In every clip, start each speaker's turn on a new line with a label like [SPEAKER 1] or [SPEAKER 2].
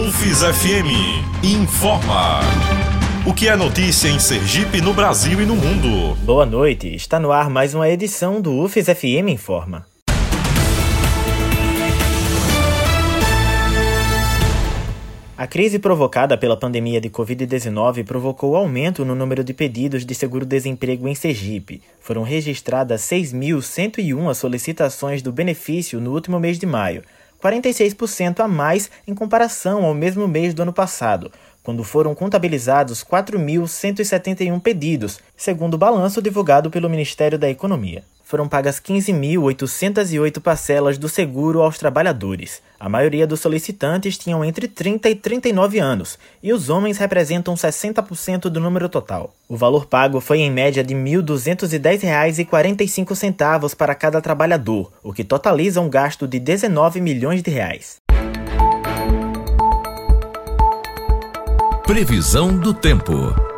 [SPEAKER 1] UFIS FM informa. O que é notícia em Sergipe, no Brasil e no mundo?
[SPEAKER 2] Boa noite, está no ar mais uma edição do UFIS FM Informa. A crise provocada pela pandemia de Covid-19 provocou aumento no número de pedidos de seguro-desemprego em Sergipe. Foram registradas 6.101 solicitações do benefício no último mês de maio, 46% a mais em comparação ao mesmo mês do ano passado, quando foram contabilizados 4.171 pedidos, segundo o balanço divulgado pelo Ministério da Economia foram pagas 15.808 parcelas do seguro aos trabalhadores. A maioria dos solicitantes tinham entre 30 e 39 anos, e os homens representam 60% do número total. O valor pago foi em média de R$ 1.210,45 para cada trabalhador, o que totaliza um gasto de 19 milhões de reais.
[SPEAKER 1] Previsão do tempo.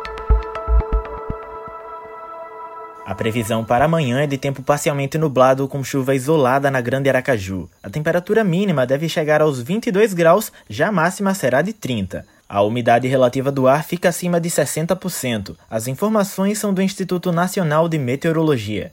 [SPEAKER 2] A previsão para amanhã é de tempo parcialmente nublado com chuva isolada na Grande Aracaju. A temperatura mínima deve chegar aos 22 graus, já a máxima será de 30. A umidade relativa do ar fica acima de 60%. As informações são do Instituto Nacional de Meteorologia.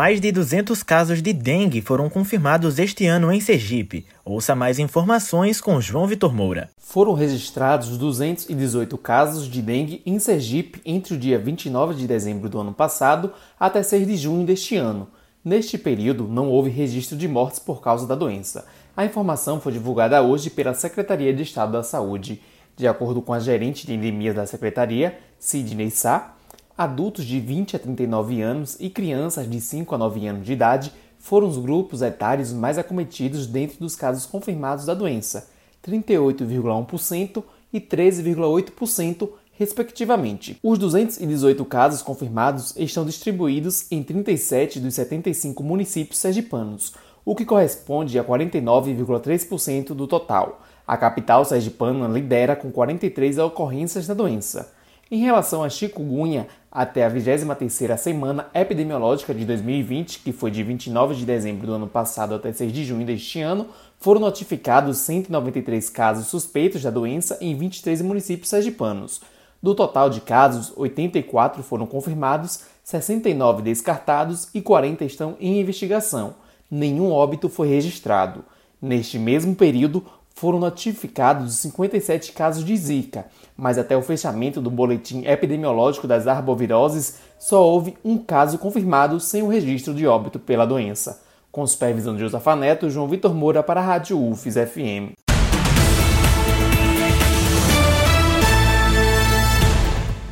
[SPEAKER 2] Mais de 200 casos de dengue foram confirmados este ano em Sergipe. Ouça mais informações com João Vitor Moura.
[SPEAKER 3] Foram registrados 218 casos de dengue em Sergipe entre o dia 29 de dezembro do ano passado até 6 de junho deste ano. Neste período, não houve registro de mortes por causa da doença. A informação foi divulgada hoje pela Secretaria de Estado da Saúde. De acordo com a gerente de endemias da Secretaria, Sidney Sá, Adultos de 20 a 39 anos e crianças de 5 a 9 anos de idade foram os grupos etários mais acometidos dentro dos casos confirmados da doença, 38,1% e 13,8%, respectivamente. Os 218 casos confirmados estão distribuídos em 37 dos 75 municípios sergipanos, o que corresponde a 49,3% do total. A capital sergipana lidera com 43 ocorrências da doença. Em relação à chikungunya, até a 23ª semana epidemiológica de 2020, que foi de 29 de dezembro do ano passado até 6 de junho deste ano, foram notificados 193 casos suspeitos da doença em 23 municípios sergipanos. Do total de casos, 84 foram confirmados, 69 descartados e 40 estão em investigação. Nenhum óbito foi registrado. Neste mesmo período, foram notificados 57 casos de Zika, mas até o fechamento do boletim epidemiológico das arboviroses, só houve um caso confirmado sem o registro de óbito pela doença. Com supervisão de Josafa Neto, João Vitor Moura para a Rádio UFES FM.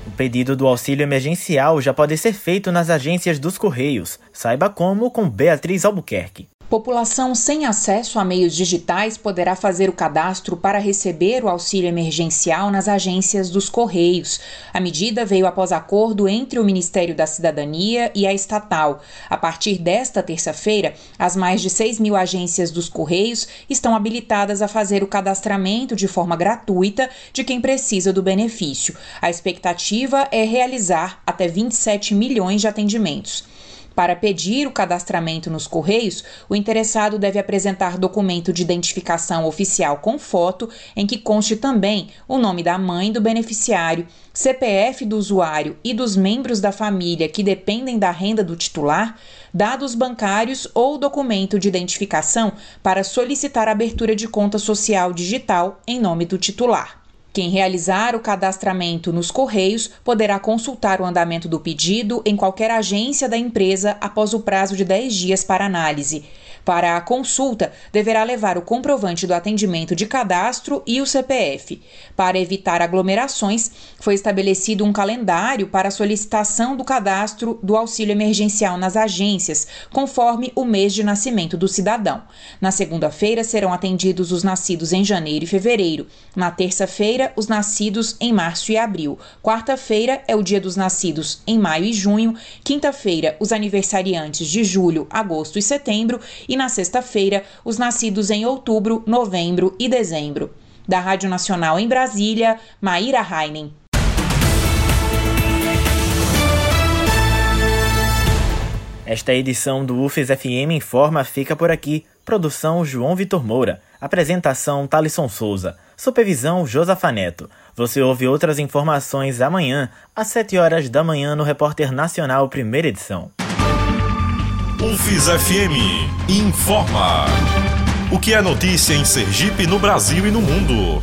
[SPEAKER 2] O pedido do auxílio emergencial já pode ser feito nas agências dos Correios. Saiba como com Beatriz Albuquerque.
[SPEAKER 4] População sem acesso a meios digitais poderá fazer o cadastro para receber o auxílio emergencial nas agências dos Correios. A medida veio após acordo entre o Ministério da Cidadania e a estatal. A partir desta terça-feira, as mais de 6 mil agências dos Correios estão habilitadas a fazer o cadastramento de forma gratuita de quem precisa do benefício. A expectativa é realizar até 27 milhões de atendimentos. Para pedir o cadastramento nos Correios, o interessado deve apresentar documento de identificação oficial com foto, em que conste também o nome da mãe do beneficiário, CPF do usuário e dos membros da família que dependem da renda do titular, dados bancários ou documento de identificação para solicitar abertura de conta social digital em nome do titular. Quem realizar o cadastramento nos Correios poderá consultar o andamento do pedido em qualquer agência da empresa após o prazo de 10 dias para análise. Para a consulta, deverá levar o comprovante do atendimento de cadastro e o CPF. Para evitar aglomerações, foi estabelecido um calendário para solicitação do cadastro do auxílio emergencial nas agências, conforme o mês de nascimento do cidadão. Na segunda-feira serão atendidos os nascidos em janeiro e fevereiro. Na terça-feira, os nascidos em março e abril. Quarta-feira é o dia dos nascidos em maio e junho. Quinta-feira, os aniversariantes de julho, agosto e setembro. E na sexta-feira, os nascidos em outubro, novembro e dezembro. Da Rádio Nacional em Brasília, Maíra Heinen.
[SPEAKER 2] Esta edição do UFES FM Informa fica por aqui. Produção João Vitor Moura. Apresentação Talisson Souza. Supervisão Josafaneto. Você ouve outras informações amanhã, às 7 horas da manhã, no Repórter Nacional, primeira edição.
[SPEAKER 1] UFES FM Informa. O que é notícia em Sergipe, no Brasil e no mundo.